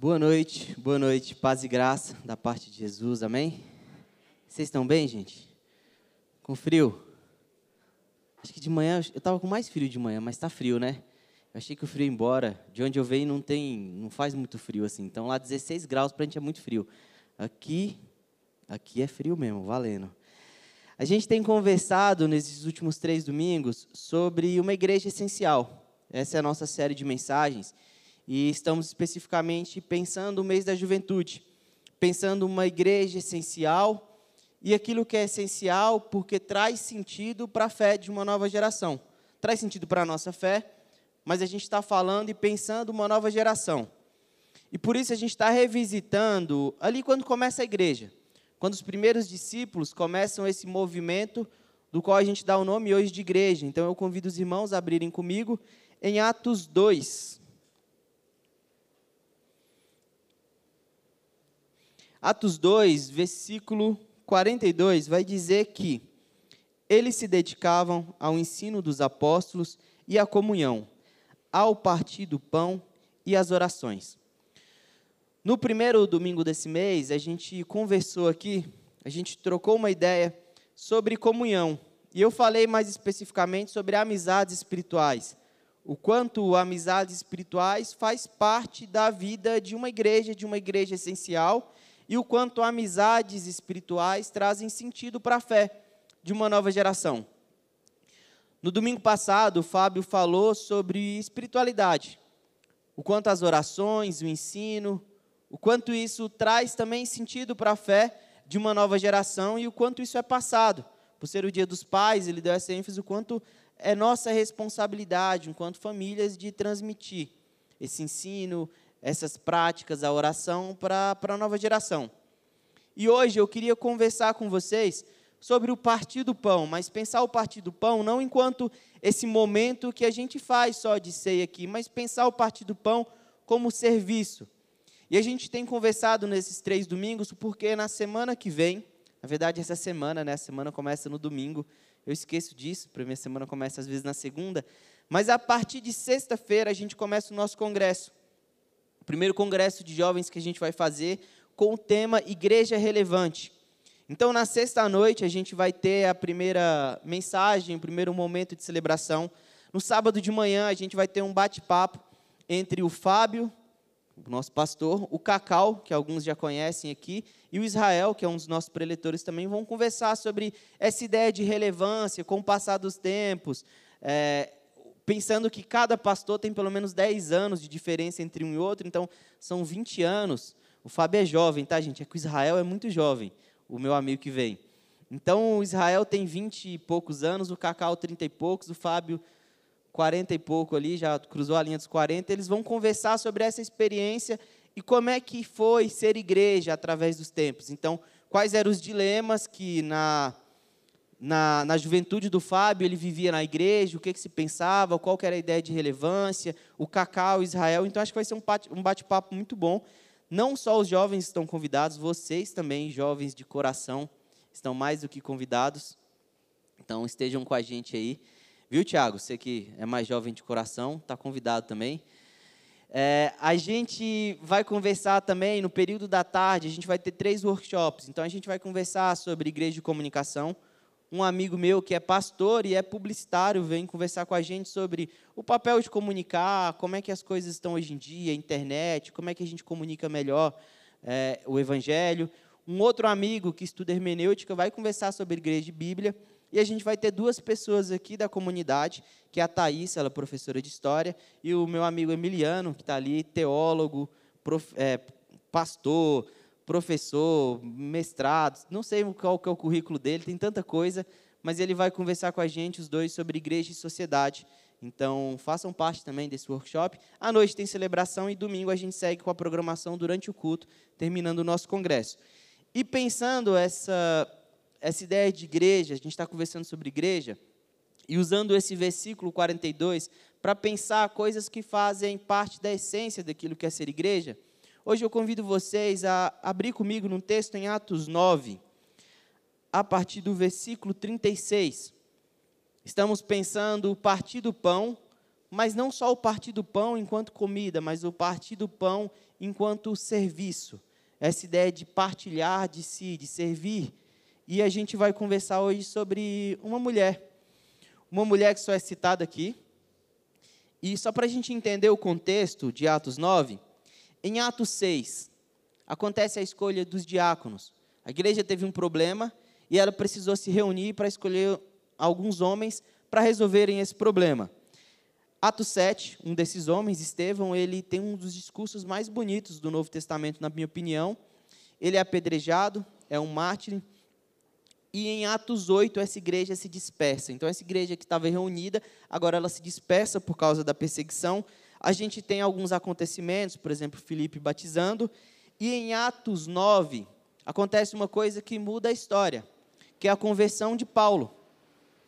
Boa noite, boa noite, paz e graça da parte de Jesus, amém? Vocês estão bem, gente? Com frio? Acho que de manhã, eu estava com mais frio de manhã, mas está frio, né? Eu achei que o frio ia embora. De onde eu venho não tem, não faz muito frio assim. Então lá 16 graus para a gente é muito frio. Aqui, aqui é frio mesmo, valendo. A gente tem conversado nesses últimos três domingos sobre uma igreja essencial. Essa é a nossa série de mensagens e estamos especificamente pensando o mês da juventude, pensando uma igreja essencial e aquilo que é essencial porque traz sentido para a fé de uma nova geração. Traz sentido para a nossa fé, mas a gente está falando e pensando uma nova geração. E por isso a gente está revisitando ali quando começa a igreja, quando os primeiros discípulos começam esse movimento do qual a gente dá o nome hoje de igreja. Então eu convido os irmãos a abrirem comigo em Atos 2. Atos 2, versículo 42, vai dizer que eles se dedicavam ao ensino dos apóstolos e à comunhão, ao partir do pão e às orações. No primeiro domingo desse mês, a gente conversou aqui, a gente trocou uma ideia sobre comunhão. E eu falei mais especificamente sobre amizades espirituais. O quanto amizades espirituais faz parte da vida de uma igreja, de uma igreja essencial, e o quanto amizades espirituais trazem sentido para a fé de uma nova geração. No domingo passado, o Fábio falou sobre espiritualidade, o quanto as orações, o ensino, o quanto isso traz também sentido para a fé de uma nova geração e o quanto isso é passado. Por ser o Dia dos Pais, ele deu essa ênfase, o quanto é nossa responsabilidade, enquanto famílias, de transmitir esse ensino, essas práticas, a oração para a nova geração. E hoje eu queria conversar com vocês sobre o partir do pão, mas pensar o partir do pão não enquanto esse momento que a gente faz só de ceia aqui, mas pensar o partir do pão como serviço. E a gente tem conversado nesses três domingos, porque na semana que vem, na verdade essa semana, né, a semana começa no domingo, eu esqueço disso, para minha semana começa às vezes na segunda, mas a partir de sexta-feira a gente começa o nosso congresso primeiro congresso de jovens que a gente vai fazer com o tema Igreja Relevante. Então, na sexta noite, a gente vai ter a primeira mensagem, o primeiro momento de celebração. No sábado de manhã, a gente vai ter um bate-papo entre o Fábio, o nosso pastor, o Cacau, que alguns já conhecem aqui, e o Israel, que é um dos nossos preletores também, vão conversar sobre essa ideia de relevância com o passar dos tempos, é, pensando que cada pastor tem pelo menos 10 anos de diferença entre um e outro, então são 20 anos. O Fábio é jovem, tá, gente? É que o Israel é muito jovem, o meu amigo que vem. Então, o Israel tem 20 e poucos anos, o Cacau 30 e poucos, o Fábio 40 e pouco ali, já cruzou a linha dos 40. Eles vão conversar sobre essa experiência e como é que foi ser igreja através dos tempos. Então, quais eram os dilemas que na na, na juventude do Fábio, ele vivia na igreja, o que, que se pensava, qual era a ideia de relevância, o Cacau, Israel. Então, acho que vai ser um bate-papo muito bom. Não só os jovens estão convidados, vocês também, jovens de coração, estão mais do que convidados. Então, estejam com a gente aí. Viu, Tiago? Você que é mais jovem de coração, está convidado também. É, a gente vai conversar também, no período da tarde, a gente vai ter três workshops. Então, a gente vai conversar sobre igreja de comunicação, um amigo meu que é pastor e é publicitário vem conversar com a gente sobre o papel de comunicar, como é que as coisas estão hoje em dia, internet, como é que a gente comunica melhor é, o evangelho. Um outro amigo que estuda hermenêutica vai conversar sobre igreja de Bíblia. E a gente vai ter duas pessoas aqui da comunidade, que é a Thaís, ela é professora de história, e o meu amigo Emiliano, que está ali, teólogo, prof, é, pastor, professor, mestrado, não sei qual que é o currículo dele, tem tanta coisa, mas ele vai conversar com a gente, os dois, sobre igreja e sociedade. Então, façam parte também desse workshop. À noite tem celebração e domingo a gente segue com a programação durante o culto, terminando o nosso congresso. E pensando essa, essa ideia de igreja, a gente está conversando sobre igreja, e usando esse versículo 42 para pensar coisas que fazem parte da essência daquilo que é ser igreja, Hoje eu convido vocês a abrir comigo num texto em Atos 9, a partir do versículo 36. Estamos pensando o partir do pão, mas não só o partir do pão enquanto comida, mas o partir do pão enquanto serviço, essa ideia de partilhar de si, de servir. E a gente vai conversar hoje sobre uma mulher, uma mulher que só é citada aqui. E só para a gente entender o contexto de Atos 9, em Atos 6, acontece a escolha dos diáconos. A igreja teve um problema e ela precisou se reunir para escolher alguns homens para resolverem esse problema. Atos 7, um desses homens, Estevão, ele tem um dos discursos mais bonitos do Novo Testamento, na minha opinião. Ele é apedrejado, é um mártir. E em Atos 8, essa igreja se dispersa. Então, essa igreja que estava reunida, agora ela se dispersa por causa da perseguição. A gente tem alguns acontecimentos, por exemplo, Filipe batizando. E em Atos 9, acontece uma coisa que muda a história, que é a conversão de Paulo.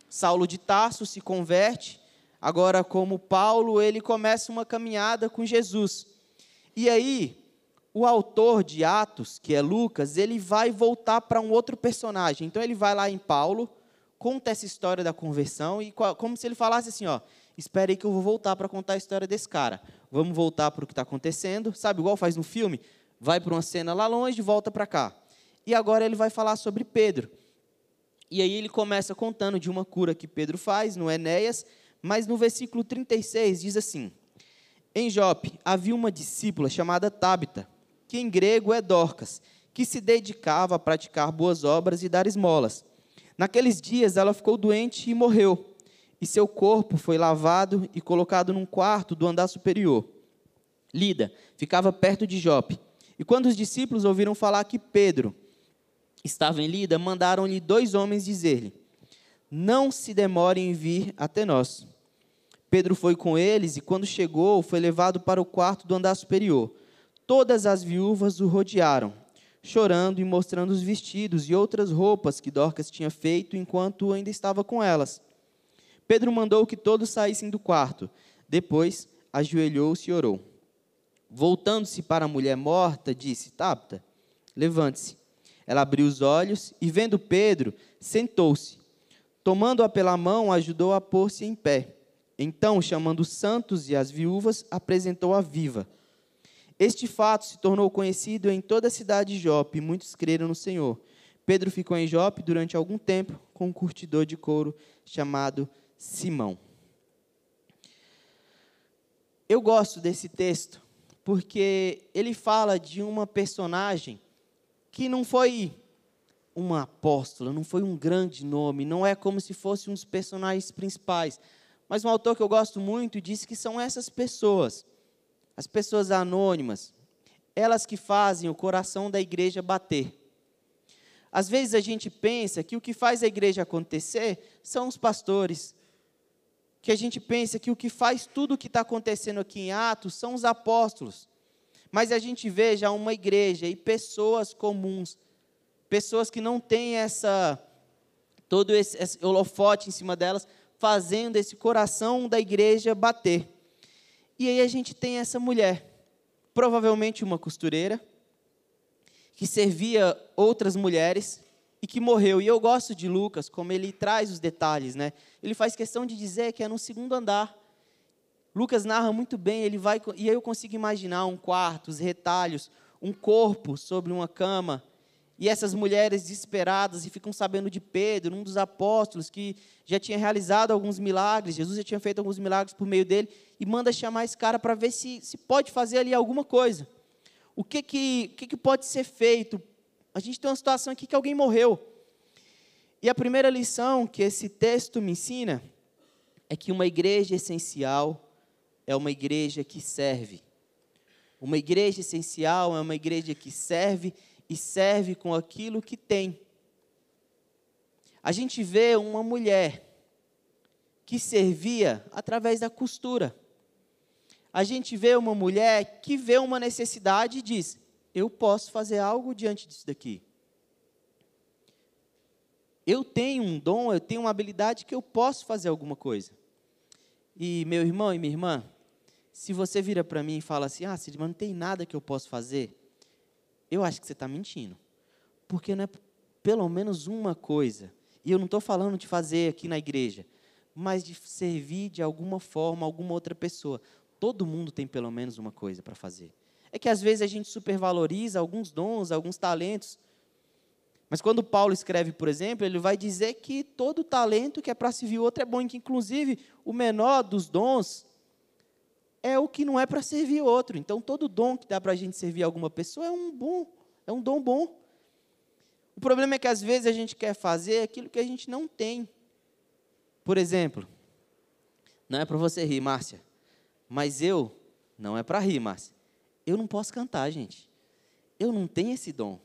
Saulo de Tarso se converte Agora, como Paulo, ele começa uma caminhada com Jesus. E aí, o autor de Atos, que é Lucas, ele vai voltar para um outro personagem. Então, ele vai lá em Paulo, conta essa história da conversão, e como se ele falasse assim: ó, espere aí que eu vou voltar para contar a história desse cara. Vamos voltar para o que está acontecendo. Sabe, igual faz no filme? Vai para uma cena lá longe, volta para cá. E agora ele vai falar sobre Pedro. E aí ele começa contando de uma cura que Pedro faz no Enéas, mas no versículo 36 diz assim: Em Jope havia uma discípula chamada Tábita, que em grego é Dorcas, que se dedicava a praticar boas obras e dar esmolas. Naqueles dias ela ficou doente e morreu, e seu corpo foi lavado e colocado num quarto do andar superior. Lida ficava perto de Jope. E quando os discípulos ouviram falar que Pedro estava em Lida, mandaram-lhe dois homens dizer-lhe: Não se demore em vir até nós. Pedro foi com eles e, quando chegou, foi levado para o quarto do andar superior. Todas as viúvas o rodearam, chorando e mostrando os vestidos e outras roupas que Dorcas tinha feito enquanto ainda estava com elas. Pedro mandou que todos saíssem do quarto. Depois, ajoelhou-se e orou. Voltando-se para a mulher morta, disse: Tapta, levante-se. Ela abriu os olhos e, vendo Pedro, sentou-se. Tomando-a pela mão, ajudou a pôr-se em pé. Então, chamando os santos e as viúvas, apresentou-a viva. Este fato se tornou conhecido em toda a cidade de Jope, e muitos creram no Senhor. Pedro ficou em Jope durante algum tempo com um curtidor de couro chamado Simão. Eu gosto desse texto porque ele fala de uma personagem que não foi uma apóstola, não foi um grande nome, não é como se fosse um dos personagens principais, mas um autor que eu gosto muito disse que são essas pessoas, as pessoas anônimas, elas que fazem o coração da igreja bater. Às vezes a gente pensa que o que faz a igreja acontecer são os pastores, que a gente pensa que o que faz tudo o que está acontecendo aqui em Atos são os apóstolos. Mas a gente vê já uma igreja e pessoas comuns, pessoas que não têm essa todo esse, esse holofote em cima delas, fazendo esse coração da igreja bater. E aí a gente tem essa mulher, provavelmente uma costureira, que servia outras mulheres e que morreu. E eu gosto de Lucas, como ele traz os detalhes, né? Ele faz questão de dizer que é no segundo andar. Lucas narra muito bem, ele vai e eu consigo imaginar um quarto, os retalhos, um corpo sobre uma cama, e essas mulheres desesperadas e ficam sabendo de Pedro, um dos apóstolos que já tinha realizado alguns milagres, Jesus já tinha feito alguns milagres por meio dele, e manda chamar esse cara para ver se, se pode fazer ali alguma coisa. O que que, que que pode ser feito? A gente tem uma situação aqui que alguém morreu. E a primeira lição que esse texto me ensina é que uma igreja essencial é uma igreja que serve. Uma igreja essencial é uma igreja que serve e serve com aquilo que tem. A gente vê uma mulher que servia através da costura. A gente vê uma mulher que vê uma necessidade e diz: Eu posso fazer algo diante disso daqui. Eu tenho um dom, eu tenho uma habilidade que eu posso fazer alguma coisa. E meu irmão e minha irmã, se você vira para mim e fala assim: Ah, Cid, mas não tem nada que eu posso fazer eu acho que você está mentindo. Porque não é pelo menos uma coisa. E eu não estou falando de fazer aqui na igreja, mas de servir de alguma forma alguma outra pessoa. Todo mundo tem pelo menos uma coisa para fazer. É que às vezes a gente supervaloriza alguns dons, alguns talentos. Mas quando Paulo escreve, por exemplo, ele vai dizer que todo talento que é para servir o outro é bom, que inclusive o menor dos dons é o que não é para servir o outro. Então todo dom que dá para a gente servir alguma pessoa é um bom, é um dom bom. O problema é que às vezes a gente quer fazer aquilo que a gente não tem. Por exemplo, não é para você rir, Márcia, mas eu, não é para rir, Márcia, eu não posso cantar, gente. Eu não tenho esse dom.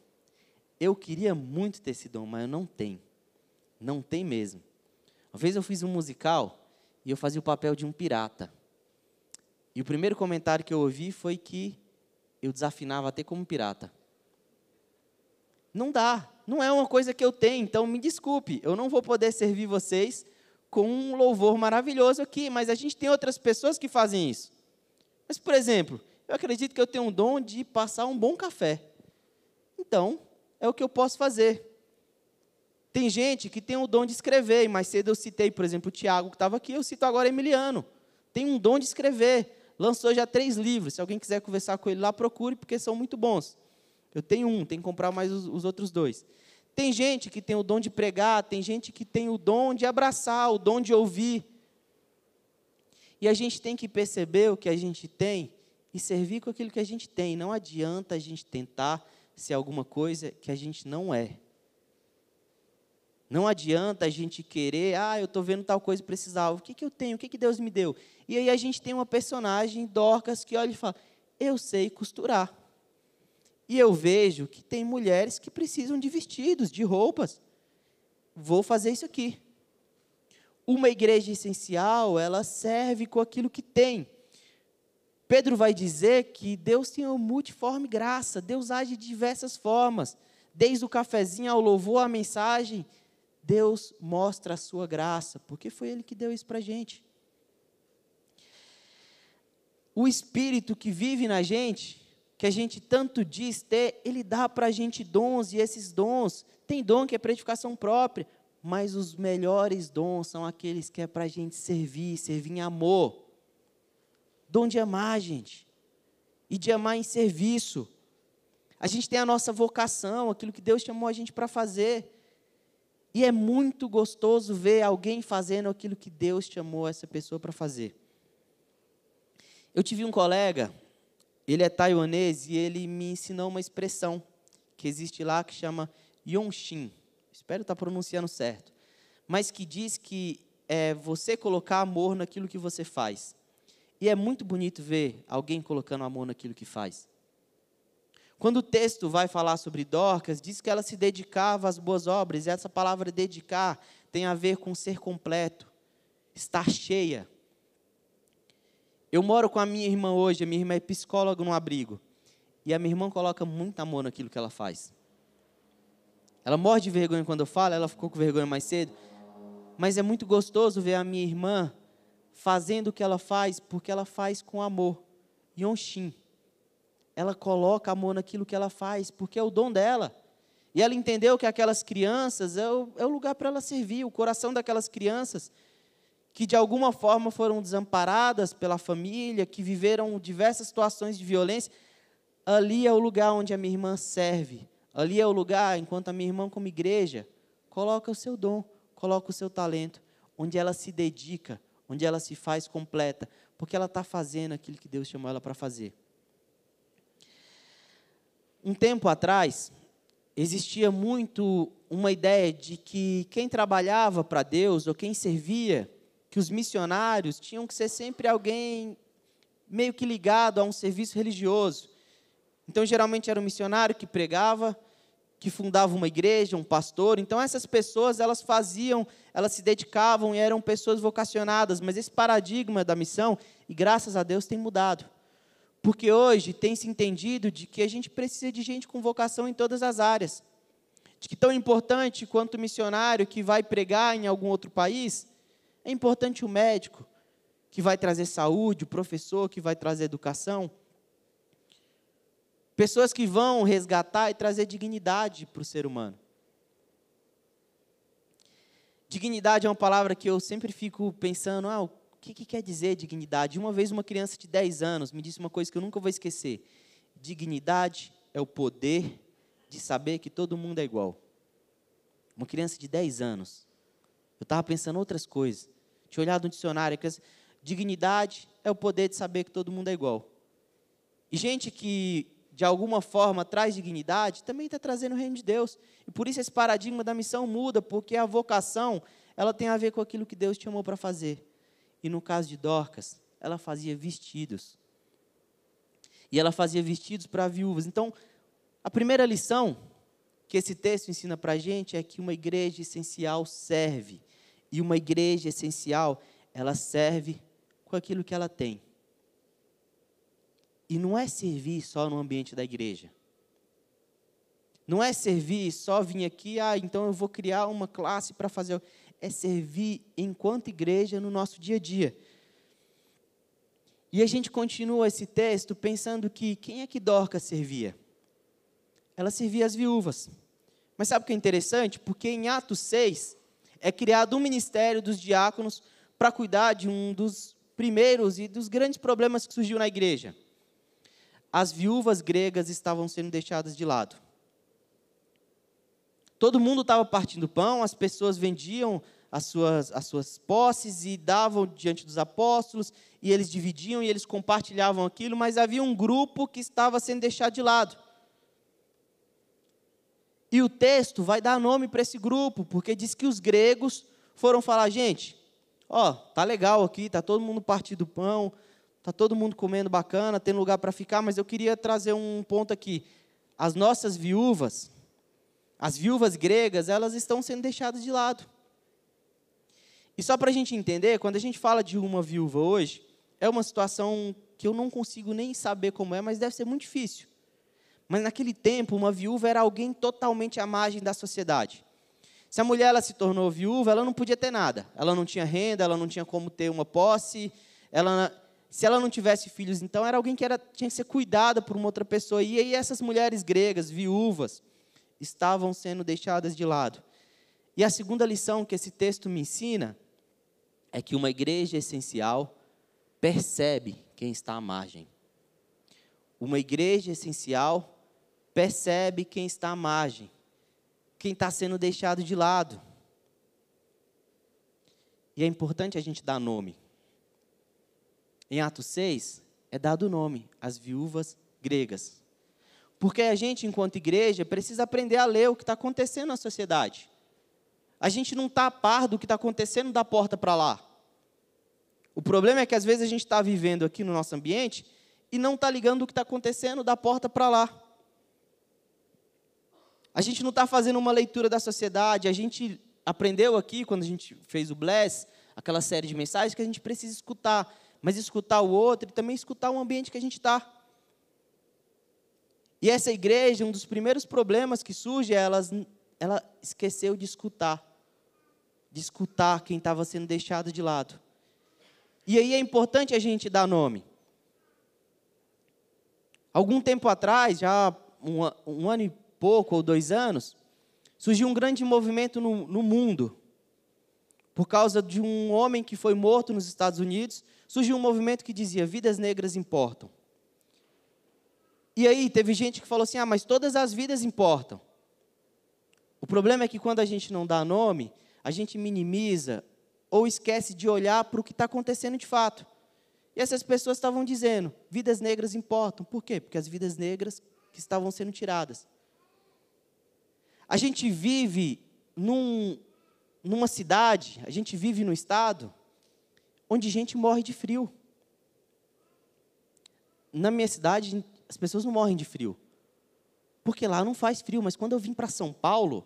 Eu queria muito ter esse dom, mas eu não tenho. Não tem mesmo. Uma vez eu fiz um musical e eu fazia o papel de um pirata. E o primeiro comentário que eu ouvi foi que eu desafinava até como pirata. Não dá, não é uma coisa que eu tenho, então me desculpe, eu não vou poder servir vocês com um louvor maravilhoso aqui, mas a gente tem outras pessoas que fazem isso. Mas, por exemplo, eu acredito que eu tenho um dom de passar um bom café. Então, é o que eu posso fazer. Tem gente que tem o dom de escrever, e mais cedo eu citei, por exemplo, o Tiago, que estava aqui, eu cito agora Emiliano. Tem um dom de escrever. Lançou já três livros. Se alguém quiser conversar com ele lá, procure, porque são muito bons. Eu tenho um, tem que comprar mais os, os outros dois. Tem gente que tem o dom de pregar, tem gente que tem o dom de abraçar, o dom de ouvir. E a gente tem que perceber o que a gente tem e servir com aquilo que a gente tem. Não adianta a gente tentar ser alguma coisa que a gente não é. Não adianta a gente querer, ah, eu estou vendo tal coisa precisar. O que, que eu tenho? O que, que Deus me deu? E aí a gente tem uma personagem, Dorcas, que olha e fala: Eu sei costurar. E eu vejo que tem mulheres que precisam de vestidos, de roupas. Vou fazer isso aqui. Uma igreja essencial, ela serve com aquilo que tem. Pedro vai dizer que Deus tem uma multiforme graça, Deus age de diversas formas. Desde o cafezinho ao louvor, a mensagem, Deus mostra a sua graça, porque foi Ele que deu isso para a gente. O Espírito que vive na gente, que a gente tanto diz ter, ele dá para a gente dons, e esses dons, tem dom que é para edificação própria, mas os melhores dons são aqueles que é para a gente servir, servir em amor dom de amar, gente. E de amar em serviço. A gente tem a nossa vocação, aquilo que Deus chamou a gente para fazer. E é muito gostoso ver alguém fazendo aquilo que Deus chamou essa pessoa para fazer. Eu tive um colega, ele é taiwanês e ele me ensinou uma expressão que existe lá que chama Yonshin. Espero estar pronunciando certo. Mas que diz que é você colocar amor naquilo que você faz. E é muito bonito ver alguém colocando amor naquilo que faz. Quando o texto vai falar sobre Dorcas, diz que ela se dedicava às boas obras, e essa palavra dedicar tem a ver com ser completo, estar cheia. Eu moro com a minha irmã hoje, a minha irmã é psicóloga no abrigo, e a minha irmã coloca muito amor naquilo que ela faz. Ela morre de vergonha quando eu falo, ela ficou com vergonha mais cedo, mas é muito gostoso ver a minha irmã fazendo o que ela faz, porque ela faz com amor. Yonshin. Ela coloca amor naquilo que ela faz, porque é o dom dela. E ela entendeu que aquelas crianças é o, é o lugar para ela servir, o coração daquelas crianças que de alguma forma foram desamparadas pela família, que viveram diversas situações de violência. Ali é o lugar onde a minha irmã serve. Ali é o lugar, enquanto a minha irmã, como igreja, coloca o seu dom, coloca o seu talento, onde ela se dedica, onde ela se faz completa, porque ela está fazendo aquilo que Deus chamou ela para fazer. Um tempo atrás, existia muito uma ideia de que quem trabalhava para Deus ou quem servia, que os missionários tinham que ser sempre alguém meio que ligado a um serviço religioso. Então, geralmente era um missionário que pregava, que fundava uma igreja, um pastor. Então essas pessoas, elas faziam, elas se dedicavam e eram pessoas vocacionadas, mas esse paradigma da missão, e graças a Deus tem mudado. Porque hoje tem se entendido de que a gente precisa de gente com vocação em todas as áreas. De que tão importante quanto o missionário que vai pregar em algum outro país, é importante o médico que vai trazer saúde, o professor que vai trazer educação, Pessoas que vão resgatar e trazer dignidade para o ser humano. Dignidade é uma palavra que eu sempre fico pensando, ah, o que, que quer dizer dignidade? Uma vez uma criança de 10 anos me disse uma coisa que eu nunca vou esquecer. dignidade é o poder de saber que todo mundo é igual. Uma criança de 10 anos. Eu estava pensando outras coisas. Tinha olhado no dicionário. Dignidade é o poder de saber que todo mundo é igual. E gente que, de alguma forma, traz dignidade, também está trazendo o reino de Deus. E por isso esse paradigma da missão muda, porque a vocação, ela tem a ver com aquilo que Deus te chamou para fazer. E no caso de Dorcas, ela fazia vestidos. E ela fazia vestidos para viúvas. Então, a primeira lição que esse texto ensina para a gente é que uma igreja essencial serve. E uma igreja essencial, ela serve com aquilo que ela tem. E não é servir só no ambiente da igreja. Não é servir só vir aqui, ah, então eu vou criar uma classe para fazer. É servir enquanto igreja no nosso dia a dia. E a gente continua esse texto pensando que quem é que Dorcas servia? Ela servia as viúvas. Mas sabe o que é interessante? Porque em Atos 6 é criado um ministério dos diáconos para cuidar de um dos primeiros e dos grandes problemas que surgiu na igreja. As viúvas gregas estavam sendo deixadas de lado. Todo mundo estava partindo pão, as pessoas vendiam as suas, as suas posses e davam diante dos apóstolos, e eles dividiam e eles compartilhavam aquilo, mas havia um grupo que estava sendo deixado de lado. E o texto vai dar nome para esse grupo, porque diz que os gregos foram falar, gente, ó, tá legal aqui, tá todo mundo partindo pão, tá todo mundo comendo bacana, tem lugar para ficar, mas eu queria trazer um ponto aqui. As nossas viúvas, as viúvas gregas, elas estão sendo deixadas de lado. E só para a gente entender, quando a gente fala de uma viúva hoje, é uma situação que eu não consigo nem saber como é, mas deve ser muito difícil. Mas naquele tempo, uma viúva era alguém totalmente à margem da sociedade. Se a mulher ela se tornou viúva, ela não podia ter nada. Ela não tinha renda, ela não tinha como ter uma posse. Ela, se ela não tivesse filhos, então era alguém que era, tinha que ser cuidada por uma outra pessoa. E aí essas mulheres gregas, viúvas, estavam sendo deixadas de lado. E a segunda lição que esse texto me ensina é que uma igreja essencial percebe quem está à margem. Uma igreja essencial percebe quem está à margem, quem está sendo deixado de lado. E é importante a gente dar nome. Em Atos 6, é dado o nome, as viúvas gregas. Porque a gente, enquanto igreja, precisa aprender a ler o que está acontecendo na sociedade. A gente não está a par do que está acontecendo da porta para lá. O problema é que às vezes a gente está vivendo aqui no nosso ambiente e não está ligando o que está acontecendo da porta para lá. A gente não está fazendo uma leitura da sociedade, a gente aprendeu aqui, quando a gente fez o Bless, aquela série de mensagens, que a gente precisa escutar, mas escutar o outro e também escutar o ambiente que a gente está. E essa igreja, um dos primeiros problemas que surge é ela, esqueceu de escutar, de escutar quem estava sendo deixado de lado. E aí é importante a gente dar nome. Algum tempo atrás, já um, um ano e pouco ou dois anos, surgiu um grande movimento no, no mundo. Por causa de um homem que foi morto nos Estados Unidos, surgiu um movimento que dizia: vidas negras importam. E aí teve gente que falou assim: ah, mas todas as vidas importam. O problema é que quando a gente não dá nome, a gente minimiza ou esquece de olhar para o que está acontecendo de fato. E essas pessoas estavam dizendo: vidas negras importam. Por quê? Porque as vidas negras que estavam sendo tiradas. A gente vive num, numa cidade, a gente vive num estado onde gente morre de frio. Na minha cidade, as pessoas não morrem de frio. Porque lá não faz frio, mas quando eu vim para São Paulo,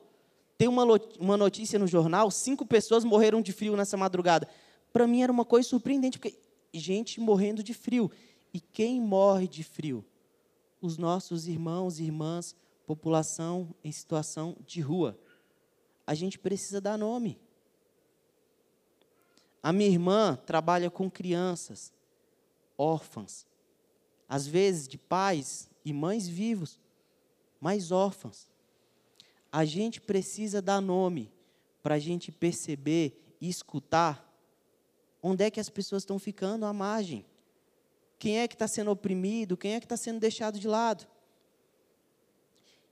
tem uma, uma notícia no jornal: cinco pessoas morreram de frio nessa madrugada. Para mim era uma coisa surpreendente, porque gente morrendo de frio. E quem morre de frio? Os nossos irmãos e irmãs, população em situação de rua. A gente precisa dar nome. A minha irmã trabalha com crianças órfãs, às vezes de pais e mães vivos, mas órfãs a gente precisa dar nome para a gente perceber e escutar onde é que as pessoas estão ficando à margem. Quem é que está sendo oprimido, quem é que está sendo deixado de lado.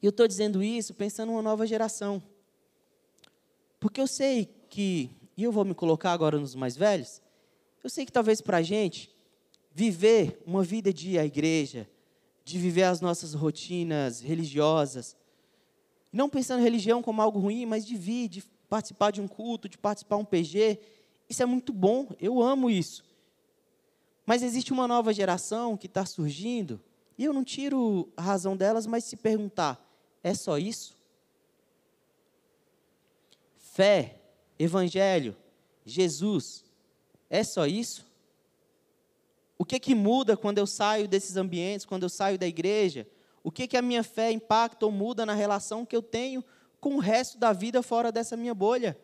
E eu estou dizendo isso pensando numa nova geração. Porque eu sei que, e eu vou me colocar agora nos mais velhos, eu sei que talvez para a gente, viver uma vida de ir à igreja, de viver as nossas rotinas religiosas, não pensando em religião como algo ruim, mas de vir, de participar de um culto, de participar de um PG, isso é muito bom, eu amo isso. Mas existe uma nova geração que está surgindo, e eu não tiro a razão delas, mas se perguntar, é só isso? Fé, Evangelho, Jesus, é só isso? O que que muda quando eu saio desses ambientes, quando eu saio da igreja? O que que a minha fé impacta ou muda na relação que eu tenho com o resto da vida fora dessa minha bolha?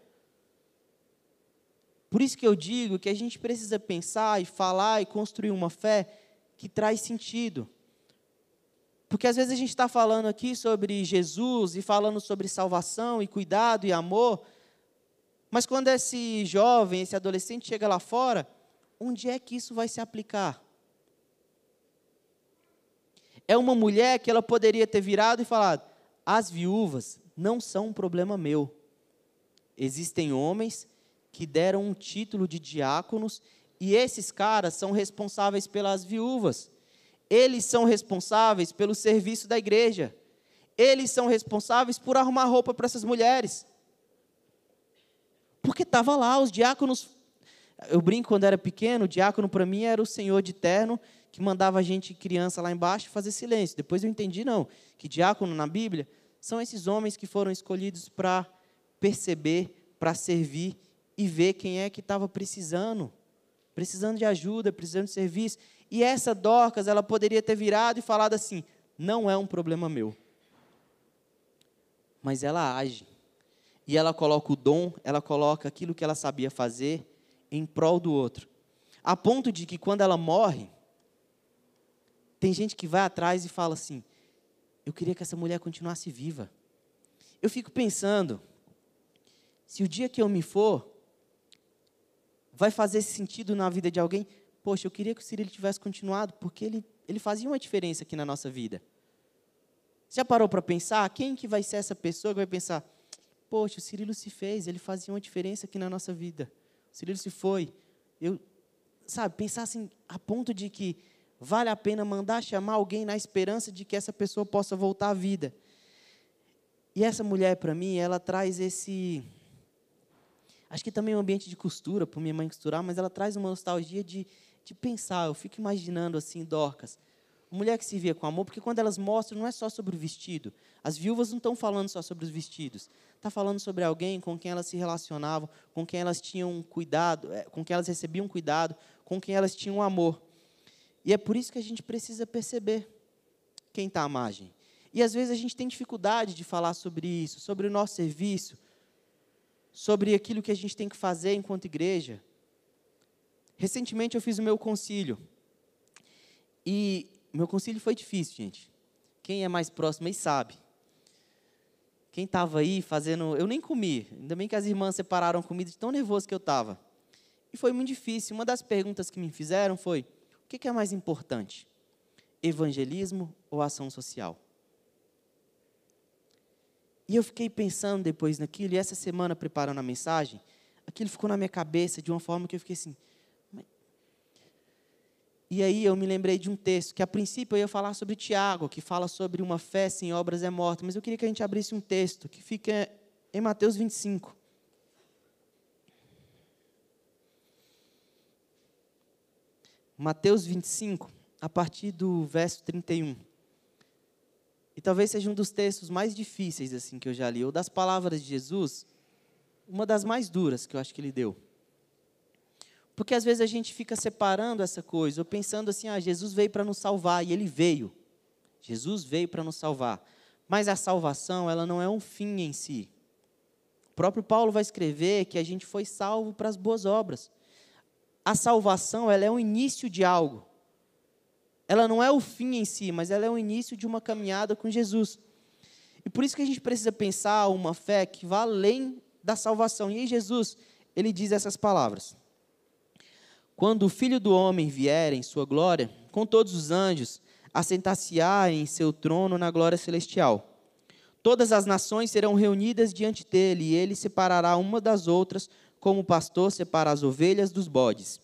Por isso que eu digo que a gente precisa pensar e falar e construir uma fé que traz sentido. Porque às vezes a gente está falando aqui sobre Jesus e falando sobre salvação e cuidado e amor, mas quando esse jovem, esse adolescente chega lá fora, onde é que isso vai se aplicar? É uma mulher que ela poderia ter virado e falado: as viúvas não são um problema meu. Existem homens que deram um título de diáconos e esses caras são responsáveis pelas viúvas. Eles são responsáveis pelo serviço da igreja. Eles são responsáveis por arrumar roupa para essas mulheres. Porque estava lá, os diáconos. Eu brinco quando era pequeno, o diácono para mim era o senhor de terno que mandava a gente, criança, lá embaixo fazer silêncio. Depois eu entendi, não, que diácono na Bíblia são esses homens que foram escolhidos para perceber, para servir e ver quem é que estava precisando, precisando de ajuda, precisando de serviço. E essa Dorcas, ela poderia ter virado e falado assim: não é um problema meu. Mas ela age. E ela coloca o dom, ela coloca aquilo que ela sabia fazer em prol do outro. A ponto de que quando ela morre, tem gente que vai atrás e fala assim: eu queria que essa mulher continuasse viva. Eu fico pensando, se o dia que eu me for, vai fazer sentido na vida de alguém. Poxa, eu queria que o Cirilo tivesse continuado, porque ele, ele fazia uma diferença aqui na nossa vida. Já parou para pensar? Quem que vai ser essa pessoa que vai pensar, poxa, o Cirilo se fez, ele fazia uma diferença aqui na nossa vida. O Cirilo se foi. Eu, sabe, pensar assim, a ponto de que vale a pena mandar chamar alguém na esperança de que essa pessoa possa voltar à vida. E essa mulher, para mim, ela traz esse Acho que também é um ambiente de costura, para minha mãe costurar, mas ela traz uma nostalgia de, de pensar. Eu fico imaginando assim, Dorcas. Mulher que se via com amor, porque quando elas mostram, não é só sobre o vestido. As viúvas não estão falando só sobre os vestidos. Está falando sobre alguém com quem elas se relacionavam, com quem elas tinham cuidado, é, com quem elas recebiam cuidado, com quem elas tinham amor. E é por isso que a gente precisa perceber quem está à margem. E às vezes a gente tem dificuldade de falar sobre isso, sobre o nosso serviço, sobre aquilo que a gente tem que fazer enquanto igreja. Recentemente eu fiz o meu concílio. E meu concílio foi difícil, gente. Quem é mais próximo aí sabe. Quem estava aí fazendo. Eu nem comi. Ainda bem que as irmãs separaram comida de tão nervoso que eu estava. E foi muito difícil. Uma das perguntas que me fizeram foi: o que é mais importante? Evangelismo ou ação social? E eu fiquei pensando depois naquilo, e essa semana preparando a mensagem, aquilo ficou na minha cabeça de uma forma que eu fiquei assim. E aí eu me lembrei de um texto que a princípio eu ia falar sobre Tiago, que fala sobre uma fé sem obras é morta, mas eu queria que a gente abrisse um texto que fica em Mateus 25. Mateus 25, a partir do verso 31. E talvez seja um dos textos mais difíceis assim que eu já li, ou das palavras de Jesus, uma das mais duras que eu acho que ele deu. Porque às vezes a gente fica separando essa coisa, ou pensando assim, ah, Jesus veio para nos salvar, e ele veio. Jesus veio para nos salvar. Mas a salvação, ela não é um fim em si. O próprio Paulo vai escrever que a gente foi salvo para as boas obras. A salvação, ela é o início de algo ela não é o fim em si, mas ela é o início de uma caminhada com Jesus. E por isso que a gente precisa pensar uma fé que vá além da salvação. E aí Jesus, ele diz essas palavras: Quando o Filho do homem vier em sua glória, com todos os anjos, assentar-se-á em seu trono na glória celestial. Todas as nações serão reunidas diante dele, e ele separará uma das outras, como o pastor separa as ovelhas dos bodes.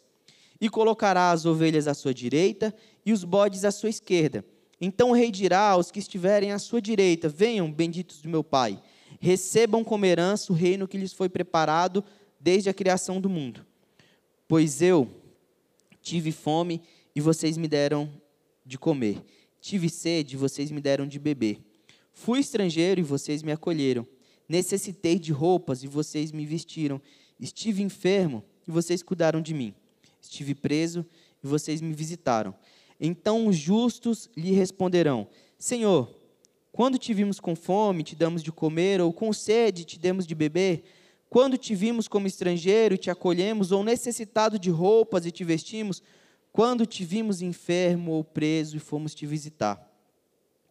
E colocará as ovelhas à sua direita e os bodes à sua esquerda. Então o rei dirá aos que estiverem à sua direita: Venham, benditos do meu Pai, recebam como herança o reino que lhes foi preparado desde a criação do mundo. Pois eu tive fome e vocês me deram de comer, tive sede e vocês me deram de beber. Fui estrangeiro e vocês me acolheram. Necessitei de roupas e vocês me vestiram. Estive enfermo e vocês cuidaram de mim. Estive preso e vocês me visitaram. Então os justos lhe responderão: Senhor, quando te vimos com fome, te damos de comer, ou com sede, te demos de beber? Quando te vimos como estrangeiro e te acolhemos, ou necessitado de roupas e te vestimos? Quando te vimos enfermo ou preso e fomos te visitar?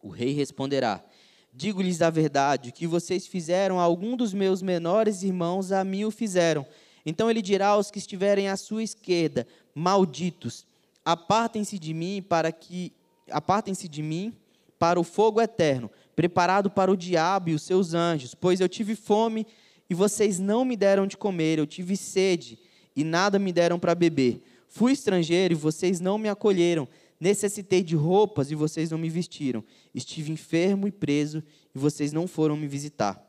O rei responderá: Digo-lhes a verdade, que vocês fizeram a algum dos meus menores irmãos, a mim o fizeram. Então ele dirá aos que estiverem à sua esquerda: Malditos, apartem-se de mim para que apartem-se de mim para o fogo eterno, preparado para o diabo e os seus anjos, pois eu tive fome e vocês não me deram de comer, eu tive sede e nada me deram para beber. Fui estrangeiro e vocês não me acolheram. Necessitei de roupas e vocês não me vestiram. Estive enfermo e preso e vocês não foram me visitar.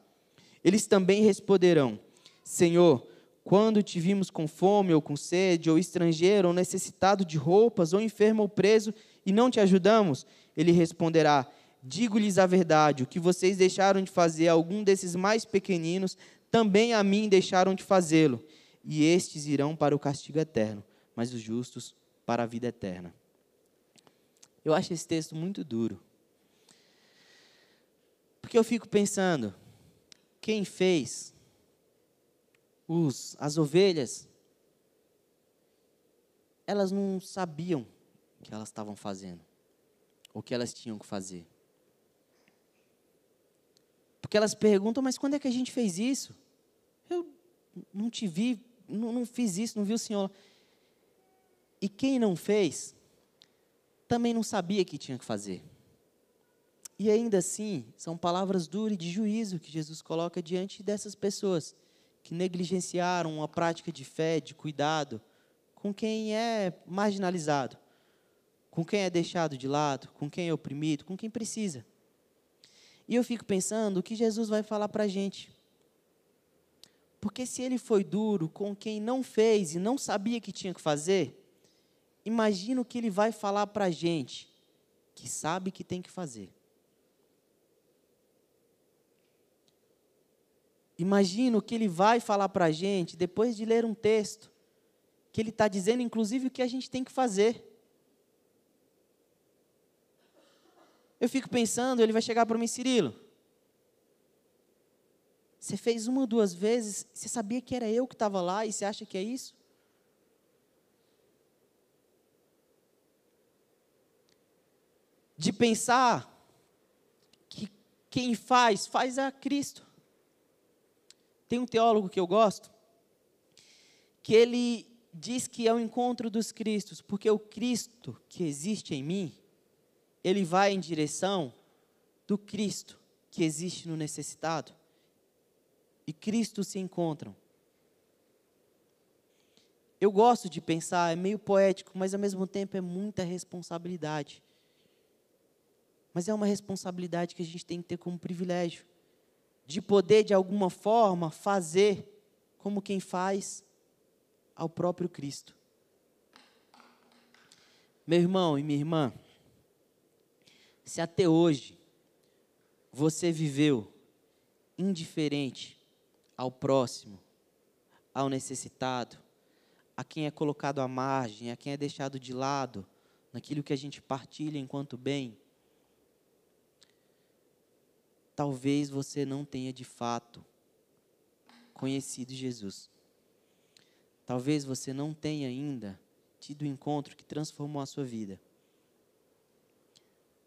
Eles também responderão: Senhor, quando te vimos com fome ou com sede, ou estrangeiro, ou necessitado de roupas, ou enfermo ou preso, e não te ajudamos? Ele responderá: Digo-lhes a verdade, o que vocês deixaram de fazer a algum desses mais pequeninos, também a mim deixaram de fazê-lo. E estes irão para o castigo eterno, mas os justos para a vida eterna. Eu acho esse texto muito duro. Porque eu fico pensando, quem fez os, as ovelhas, elas não sabiam o que elas estavam fazendo, o que elas tinham que fazer. Porque elas perguntam, mas quando é que a gente fez isso? Não te vi, não, não fiz isso, não vi o Senhor. E quem não fez, também não sabia que tinha que fazer. E ainda assim, são palavras duras de juízo que Jesus coloca diante dessas pessoas que negligenciaram uma prática de fé, de cuidado com quem é marginalizado, com quem é deixado de lado, com quem é oprimido, com quem precisa. E eu fico pensando o que Jesus vai falar para a gente. Porque se ele foi duro com quem não fez e não sabia que tinha que fazer, imagina o que ele vai falar para a gente, que sabe que tem que fazer. Imagina o que ele vai falar para a gente depois de ler um texto, que ele está dizendo, inclusive, o que a gente tem que fazer. Eu fico pensando, ele vai chegar para mim, Cirilo. Você fez uma ou duas vezes, você sabia que era eu que estava lá e você acha que é isso? de pensar que quem faz, faz a Cristo. Tem um teólogo que eu gosto, que ele diz que é o encontro dos Cristos, porque o Cristo que existe em mim, ele vai em direção do Cristo que existe no necessitado. E Cristo se encontram. Eu gosto de pensar, é meio poético, mas ao mesmo tempo é muita responsabilidade. Mas é uma responsabilidade que a gente tem que ter como privilégio de poder, de alguma forma, fazer como quem faz ao próprio Cristo. Meu irmão e minha irmã, se até hoje você viveu indiferente ao próximo, ao necessitado, a quem é colocado à margem, a quem é deixado de lado, naquilo que a gente partilha enquanto bem, talvez você não tenha de fato conhecido Jesus. Talvez você não tenha ainda tido o encontro que transformou a sua vida.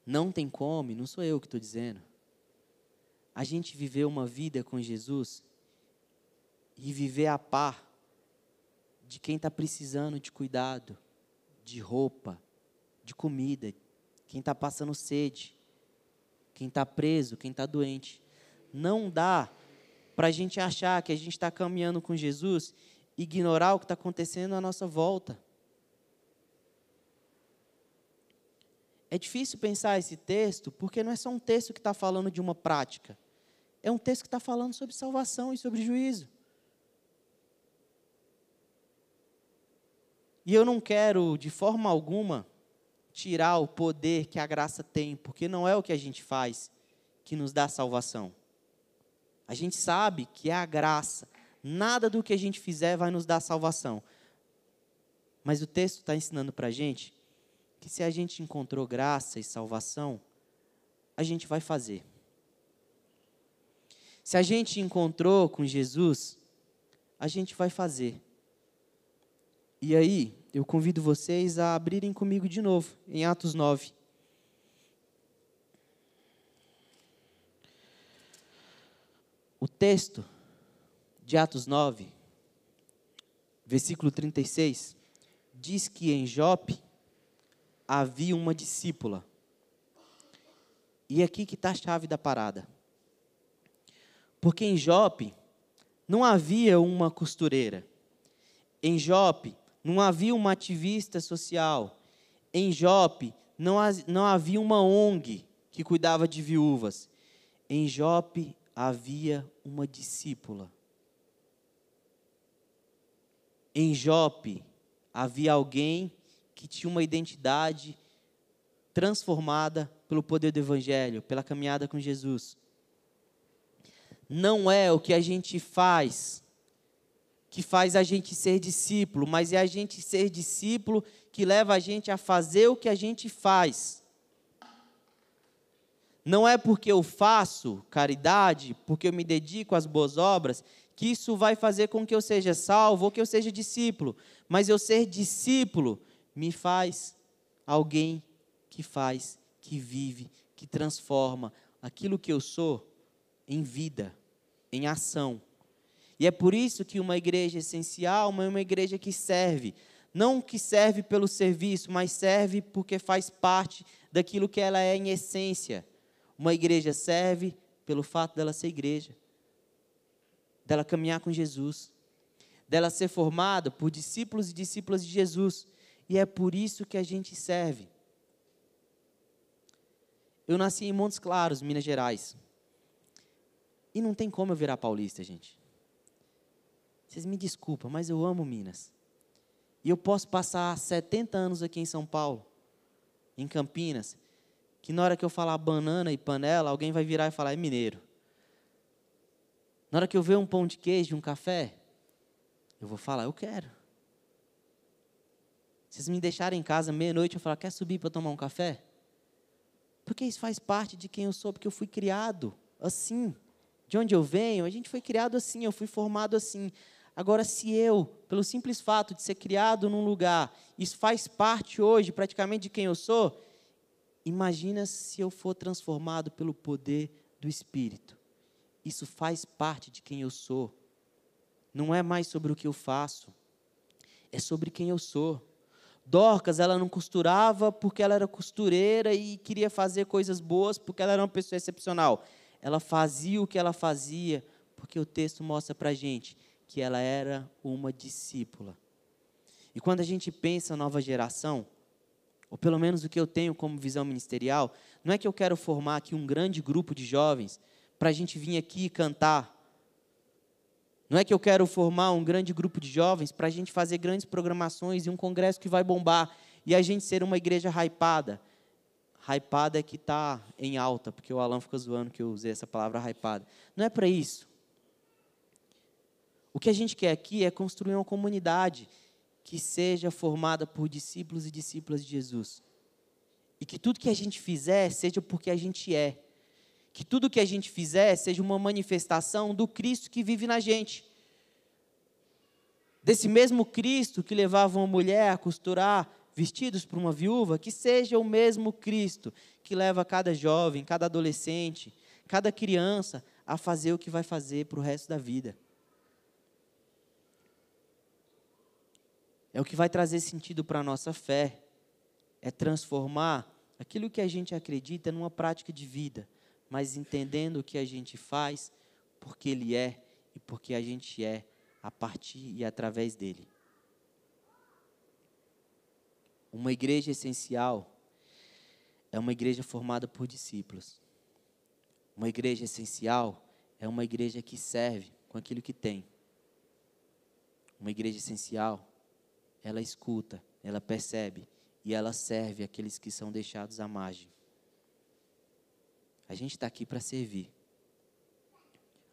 Não tem como, não sou eu que estou dizendo. A gente viver uma vida com Jesus e viver a par de quem está precisando de cuidado, de roupa, de comida, quem está passando sede, quem está preso, quem está doente. Não dá para a gente achar que a gente está caminhando com Jesus ignorar o que está acontecendo à nossa volta. É difícil pensar esse texto porque não é só um texto que está falando de uma prática. É um texto que está falando sobre salvação e sobre juízo. E eu não quero, de forma alguma, tirar o poder que a graça tem, porque não é o que a gente faz que nos dá salvação. A gente sabe que é a graça. Nada do que a gente fizer vai nos dar salvação. Mas o texto está ensinando para a gente que se a gente encontrou graça e salvação, a gente vai fazer. Se a gente encontrou com Jesus, a gente vai fazer. E aí, eu convido vocês a abrirem comigo de novo, em Atos 9. O texto de Atos 9, versículo 36, diz que em Jope havia uma discípula. E aqui que está a chave da parada. Porque em Jope não havia uma costureira. Em Jope não havia uma ativista social. Em Jope não, não havia uma ONG que cuidava de viúvas. Em Jope havia uma discípula. Em Jope havia alguém que tinha uma identidade transformada pelo poder do Evangelho, pela caminhada com Jesus. Não é o que a gente faz que faz a gente ser discípulo, mas é a gente ser discípulo que leva a gente a fazer o que a gente faz. Não é porque eu faço caridade, porque eu me dedico às boas obras, que isso vai fazer com que eu seja salvo ou que eu seja discípulo. Mas eu ser discípulo me faz alguém que faz, que vive, que transforma aquilo que eu sou em vida, em ação. E é por isso que uma igreja essencial é uma igreja que serve. Não que serve pelo serviço, mas serve porque faz parte daquilo que ela é em essência. Uma igreja serve pelo fato dela ser igreja, dela caminhar com Jesus, dela ser formada por discípulos e discípulas de Jesus. E é por isso que a gente serve. Eu nasci em Montes Claros, Minas Gerais. E não tem como eu virar paulista, gente. Vocês me desculpam, mas eu amo Minas. E eu posso passar 70 anos aqui em São Paulo, em Campinas, que na hora que eu falar banana e panela, alguém vai virar e falar, é mineiro. Na hora que eu ver um pão de queijo, um café, eu vou falar, eu quero. Vocês me deixarem em casa meia-noite, eu falar, quer subir para tomar um café? Porque isso faz parte de quem eu sou, porque eu fui criado assim. De onde eu venho, a gente foi criado assim, eu fui formado assim. Agora, se eu, pelo simples fato de ser criado num lugar, isso faz parte hoje praticamente de quem eu sou, imagina se eu for transformado pelo poder do Espírito. Isso faz parte de quem eu sou. Não é mais sobre o que eu faço, é sobre quem eu sou. Dorcas, ela não costurava porque ela era costureira e queria fazer coisas boas porque ela era uma pessoa excepcional. Ela fazia o que ela fazia porque o texto mostra para gente que ela era uma discípula. E quando a gente pensa nova geração, ou pelo menos o que eu tenho como visão ministerial, não é que eu quero formar aqui um grande grupo de jovens para a gente vir aqui cantar. Não é que eu quero formar um grande grupo de jovens para a gente fazer grandes programações e um congresso que vai bombar e a gente ser uma igreja hypada. Hypada é que está em alta, porque o Alan fica zoando que eu usei essa palavra hypada. Não é para isso. O que a gente quer aqui é construir uma comunidade que seja formada por discípulos e discípulas de Jesus. E que tudo que a gente fizer seja porque a gente é. Que tudo que a gente fizer seja uma manifestação do Cristo que vive na gente. Desse mesmo Cristo que levava uma mulher a costurar vestidos para uma viúva, que seja o mesmo Cristo que leva cada jovem, cada adolescente, cada criança a fazer o que vai fazer para o resto da vida. É o que vai trazer sentido para a nossa fé, é transformar aquilo que a gente acredita numa prática de vida, mas entendendo o que a gente faz, porque Ele é e porque a gente é a partir e através dele. Uma igreja essencial é uma igreja formada por discípulos. Uma igreja essencial é uma igreja que serve com aquilo que tem. Uma igreja essencial, ela escuta, ela percebe e ela serve aqueles que são deixados à margem. A gente está aqui para servir.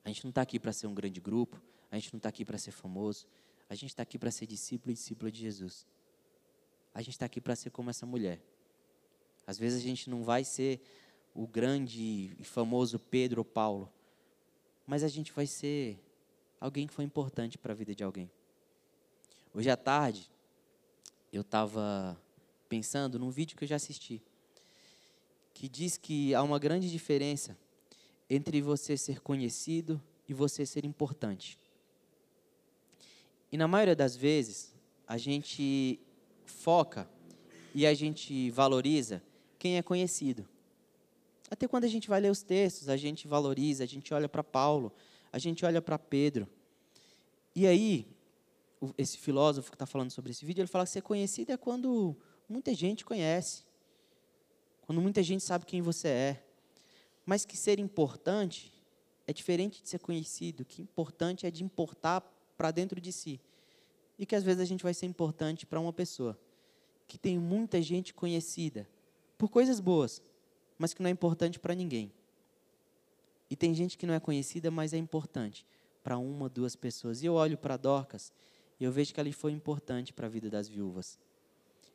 A gente não está aqui para ser um grande grupo, a gente não está aqui para ser famoso, a gente está aqui para ser discípulo e discípula de Jesus. A gente está aqui para ser como essa mulher. Às vezes a gente não vai ser o grande e famoso Pedro ou Paulo, mas a gente vai ser alguém que foi importante para a vida de alguém. Hoje à tarde, eu estava pensando num vídeo que eu já assisti, que diz que há uma grande diferença entre você ser conhecido e você ser importante. E na maioria das vezes, a gente foca e a gente valoriza quem é conhecido. Até quando a gente vai ler os textos, a gente valoriza, a gente olha para Paulo, a gente olha para Pedro. E aí, esse filósofo que está falando sobre esse vídeo, ele fala que ser conhecido é quando muita gente conhece, quando muita gente sabe quem você é. Mas que ser importante é diferente de ser conhecido, que importante é de importar para dentro de si. E que às vezes a gente vai ser importante para uma pessoa que tem muita gente conhecida, por coisas boas, mas que não é importante para ninguém. E tem gente que não é conhecida, mas é importante para uma, duas pessoas. E eu olho para Dorcas e eu vejo que ela foi importante para a vida das viúvas.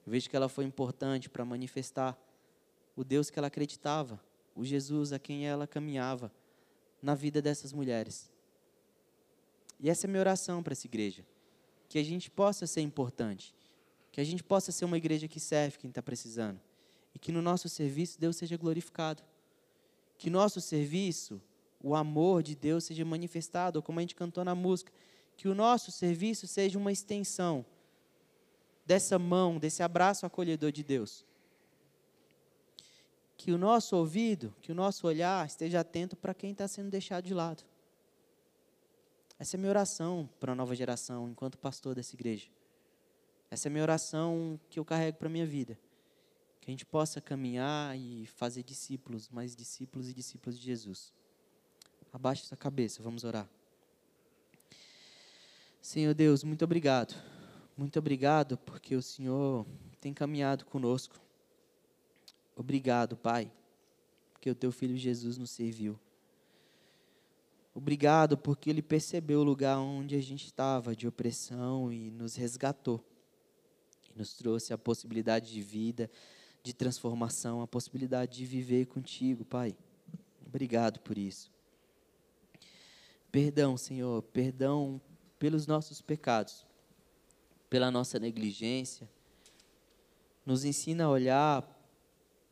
Eu vejo que ela foi importante para manifestar o Deus que ela acreditava, o Jesus a quem ela caminhava na vida dessas mulheres. E essa é a minha oração para essa igreja. Que a gente possa ser importante. Que a gente possa ser uma igreja que serve quem está precisando e que no nosso serviço Deus seja glorificado. Que nosso serviço, o amor de Deus seja manifestado, como a gente cantou na música, que o nosso serviço seja uma extensão dessa mão, desse abraço acolhedor de Deus. Que o nosso ouvido, que o nosso olhar esteja atento para quem está sendo deixado de lado. Essa é minha oração para a nova geração, enquanto pastor dessa igreja. Essa é minha oração que eu carrego para a minha vida. Que a gente possa caminhar e fazer discípulos, mais discípulos e discípulos de Jesus. Abaixe sua cabeça, vamos orar. Senhor Deus, muito obrigado. Muito obrigado porque o Senhor tem caminhado conosco. Obrigado, Pai, porque o teu filho Jesus nos serviu. Obrigado porque ele percebeu o lugar onde a gente estava de opressão e nos resgatou. E nos trouxe a possibilidade de vida, de transformação, a possibilidade de viver contigo, Pai. Obrigado por isso. Perdão, Senhor, perdão pelos nossos pecados, pela nossa negligência. Nos ensina a olhar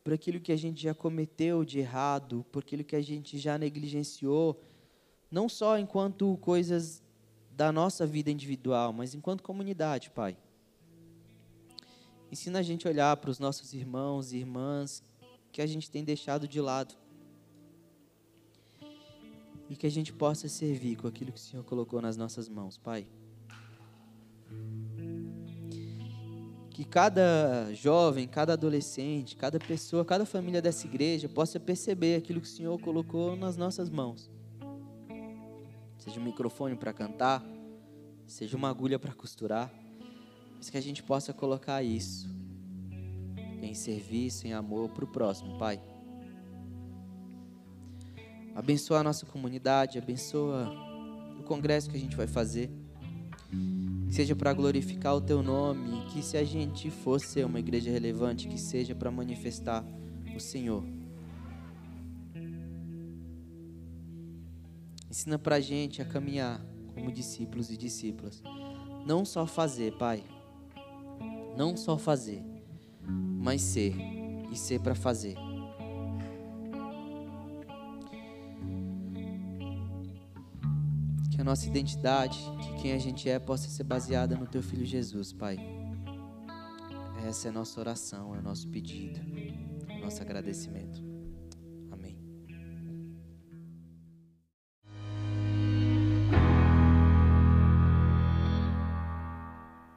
por aquilo que a gente já cometeu de errado, por aquilo que a gente já negligenciou, não só enquanto coisas da nossa vida individual, mas enquanto comunidade, Pai. Ensina a gente a olhar para os nossos irmãos e irmãs que a gente tem deixado de lado. E que a gente possa servir com aquilo que o Senhor colocou nas nossas mãos, Pai. Que cada jovem, cada adolescente, cada pessoa, cada família dessa igreja possa perceber aquilo que o Senhor colocou nas nossas mãos. Seja um microfone para cantar, seja uma agulha para costurar mas que a gente possa colocar isso em serviço, em amor para o próximo, Pai. Abençoa a nossa comunidade, abençoa o congresso que a gente vai fazer. Que seja para glorificar o teu nome, que se a gente fosse uma igreja relevante, que seja para manifestar o Senhor. Ensina para a gente a caminhar como discípulos e discípulas. Não só fazer, Pai, não só fazer, mas ser e ser para fazer. A nossa identidade, que quem a gente é, possa ser baseada no Teu Filho Jesus, Pai. Essa é a nossa oração, é o nosso pedido, o nosso agradecimento.